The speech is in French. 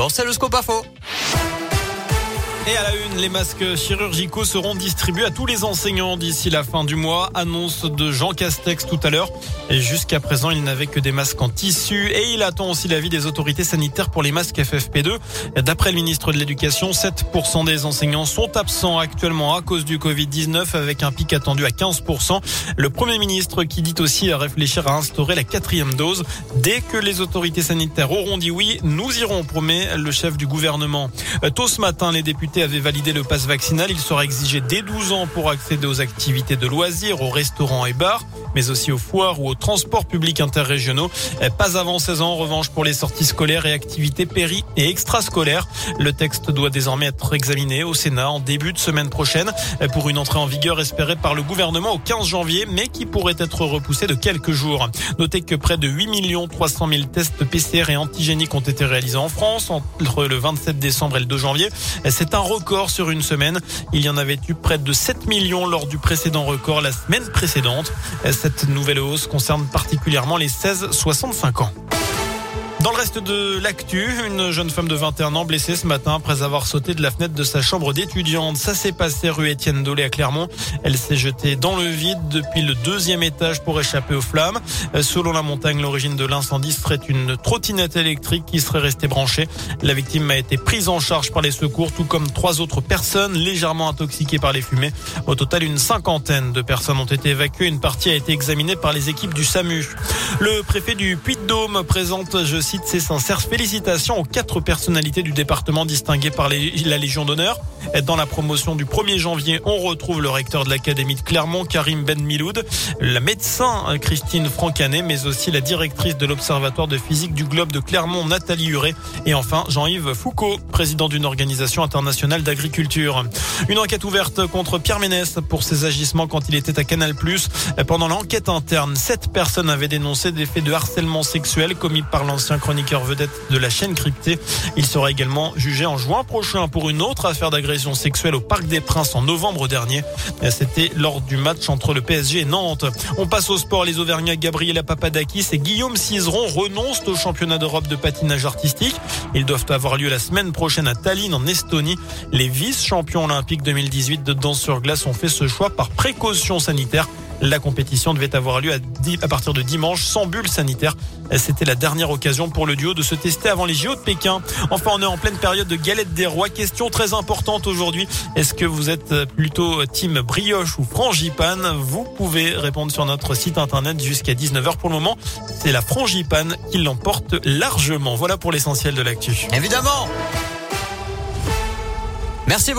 sport, c'est le scope info. Et à la une, les masques chirurgicaux seront distribués à tous les enseignants d'ici la fin du mois. Annonce de Jean Castex tout à l'heure. Jusqu'à présent, il n'avait que des masques en tissu et il attend aussi l'avis des autorités sanitaires pour les masques FFP2. D'après le ministre de l'Éducation, 7% des enseignants sont absents actuellement à cause du Covid-19 avec un pic attendu à 15%. Le premier ministre qui dit aussi à réfléchir à instaurer la quatrième dose. Dès que les autorités sanitaires auront dit oui, nous irons, promet le chef du gouvernement. Tôt ce matin, les députés avait validé le passe vaccinal. Il sera exigé dès 12 ans pour accéder aux activités de loisirs, aux restaurants et bars, mais aussi aux foires ou aux transports publics interrégionaux. Pas avant 16 ans, en revanche, pour les sorties scolaires et activités péri et extrascolaires. Le texte doit désormais être examiné au Sénat en début de semaine prochaine pour une entrée en vigueur espérée par le gouvernement au 15 janvier, mais qui pourrait être repoussée de quelques jours. Notez que près de 8 300 000 tests PCR et antigéniques ont été réalisés en France entre le 27 décembre et le 2 janvier. C'est un record sur une semaine. Il y en avait eu près de 7 millions lors du précédent record la semaine précédente. Cette nouvelle hausse concerne particulièrement les 16-65 ans. Dans le reste de l'actu, une jeune femme de 21 ans blessée ce matin après avoir sauté de la fenêtre de sa chambre d'étudiante. Ça s'est passé rue Étienne Dolé à Clermont. Elle s'est jetée dans le vide depuis le deuxième étage pour échapper aux flammes. Selon la montagne, l'origine de l'incendie serait une trottinette électrique qui serait restée branchée. La victime a été prise en charge par les secours, tout comme trois autres personnes légèrement intoxiquées par les fumées. Au total, une cinquantaine de personnes ont été évacuées. Une partie a été examinée par les équipes du SAMU. Le préfet du Puy-de-Dôme présente, je cite ses sincères félicitations aux quatre personnalités du département distinguées par la Légion d'honneur. Dans la promotion du 1er janvier, on retrouve le recteur de l'Académie de Clermont, Karim Ben Miloud, la médecin Christine Francanet, mais aussi la directrice de l'Observatoire de physique du globe de Clermont, Nathalie Huret, et enfin Jean-Yves Foucault, président d'une organisation internationale d'agriculture. Une enquête ouverte contre Pierre Ménès pour ses agissements quand il était à Canal+. Pendant l'enquête interne, sept personnes avaient dénoncé des faits de harcèlement sexuel commis par l'ancien chroniqueur vedette de la chaîne cryptée. Il sera également jugé en juin prochain pour une autre affaire d'agression sexuelle au Parc des Princes en novembre dernier. C'était lors du match entre le PSG et Nantes. On passe au sport. Les Auvergnats Gabriela Papadakis et Guillaume Cizeron renoncent au championnat d'Europe de patinage artistique. Ils doivent avoir lieu la semaine prochaine à Tallinn en Estonie. Les vice-champions olympiques 2018 de danse sur glace ont fait ce choix par précaution sanitaire. La compétition devait avoir lieu à, partir de dimanche sans bulle sanitaire. C'était la dernière occasion pour le duo de se tester avant les JO de Pékin. Enfin, on est en pleine période de galette des rois. Question très importante aujourd'hui. Est-ce que vous êtes plutôt team brioche ou frangipane? Vous pouvez répondre sur notre site internet jusqu'à 19h pour le moment. C'est la frangipane qui l'emporte largement. Voilà pour l'essentiel de l'actu. Évidemment. Merci beaucoup.